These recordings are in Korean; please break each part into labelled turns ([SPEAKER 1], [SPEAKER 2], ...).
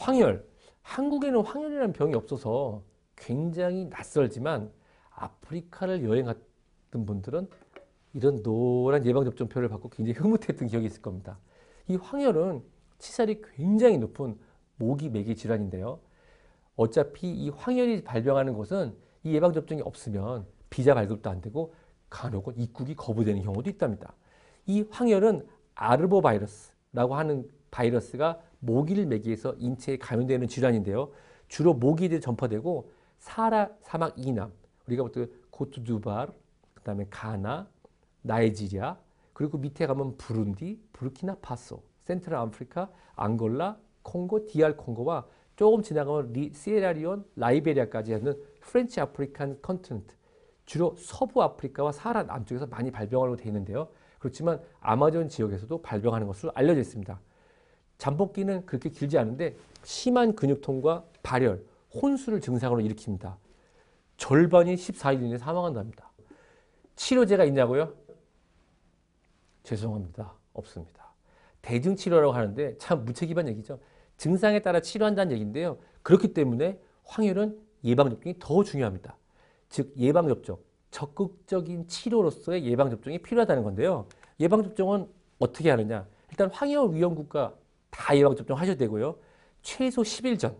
[SPEAKER 1] 황열. 한국에는 황열이라는 병이 없어서 굉장히 낯설지만 아프리카를 여행했던 분들은 이런 노란 예방접종표를 받고 굉장히 흐뭇했던 기억이 있을 겁니다. 이 황열은 치살이 굉장히 높은 모기 매개 질환인데요. 어차피 이 황열이 발병하는 곳은 이 예방접종이 없으면 비자 발급도 안 되고 간혹은 입국이 거부되는 경우도 있답니다. 이 황열은 아르보 바이러스 라고 하는 바이러스가 모기를 매개해서 인체에 감염되는 질환인데요. 주로 모기들이 전파되고 사하라 사막 이남, 우리가 보통 코트디부아르, 그다음에 가나, 나이지리아, 그리고 밑에 가면 부룬디, 부르키나파소, Central Africa, 앙골라, 콩고, DR 콩고와 조금 지나가면 리, 시에라리온, 라이베리아까지 하는 French African continent, 주로 서부 아프리카와 사하라 남쪽에서 많이 발병하고 되어 있는데요. 그렇지만 아마존 지역에서도 발병하는 것으로 알려져 있습니다. 잠복기는 그렇게 길지 않은데 심한 근육통과 발열, 혼수를 증상으로 일으킵니다. 절반이 14일 이내에 사망한답니다. 치료제가 있냐고요? 죄송합니다. 없습니다. 대증치료라고 하는데 참 무책임한 얘기죠. 증상에 따라 치료한다는 얘기인데요. 그렇기 때문에 황열은 예방접종이 더 중요합니다. 즉 예방접종, 적극적인 치료로서의 예방접종이 필요하다는 건데요. 예방접종은 어떻게 하느냐? 일단 황열 위험 국가 다 예방접종 하셔야 되고요. 최소 10일 전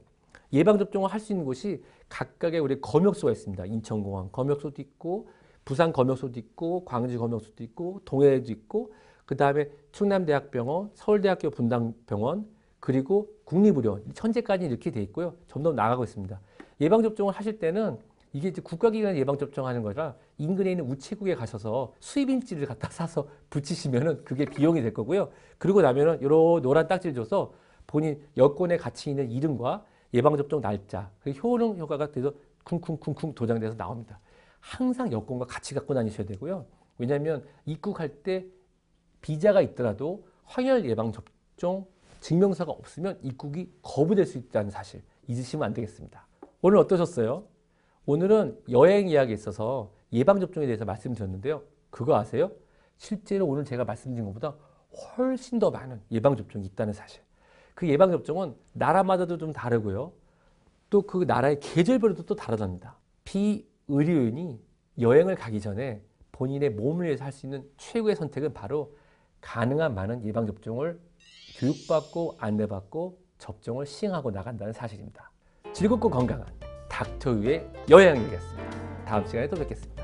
[SPEAKER 1] 예방접종을 할 수 있는 곳이 각각의 우리 검역소가 있습니다. 인천공항 검역소도 있고 부산 검역소도 있고 광주 검역소도 있고 동해도 있고 그 다음에 충남대학병원, 서울대학교 분당병원 그리고 국립의료원 현재까지 이렇게 돼 있고요. 점점 나가고 있습니다. 예방접종을 하실 때는 이게 이제 국가기관 예방접종하는 거라 인근에 있는 우체국에 가셔서 수입인지를 갖다 사서 붙이시면은 그게 비용이 될 거고요. 그리고 나면은 요런 노란 딱지를 줘서 본인 여권에 같이 있는 이름과 예방접종 날짜, 그리고 효능 효과가 돼서 쿵쿵쿵쿵 도장돼서 나옵니다. 항상 여권과 같이 갖고 다니셔야 되고요. 왜냐하면 입국할 때 비자가 있더라도 황열 예방접종 증명서가 없으면 입국이 거부될 수 있다는 사실 잊으시면 안 되겠습니다. 오늘 어떠셨어요? 오늘은 여행 이야기에 있어서 예방접종에 대해서 말씀드렸는데요. 그거 아세요? 실제로 오늘 제가 말씀드린 것보다 훨씬 더 많은 예방접종이 있다는 사실. 그 예방접종은 나라마다도 좀 다르고요. 또 그 나라의 계절별로도 또 다르답니다. 비의료인이 여행을 가기 전에 본인의 몸을 위해서 할 수 있는 최고의 선택은 바로 가능한 많은 예방접종을 교육받고 안내받고 접종을 시행하고 나간다는 사실입니다. 즐겁고 건강한 닥터유의 여행이겠습니다. 다음 시간에 또 뵙겠습니다.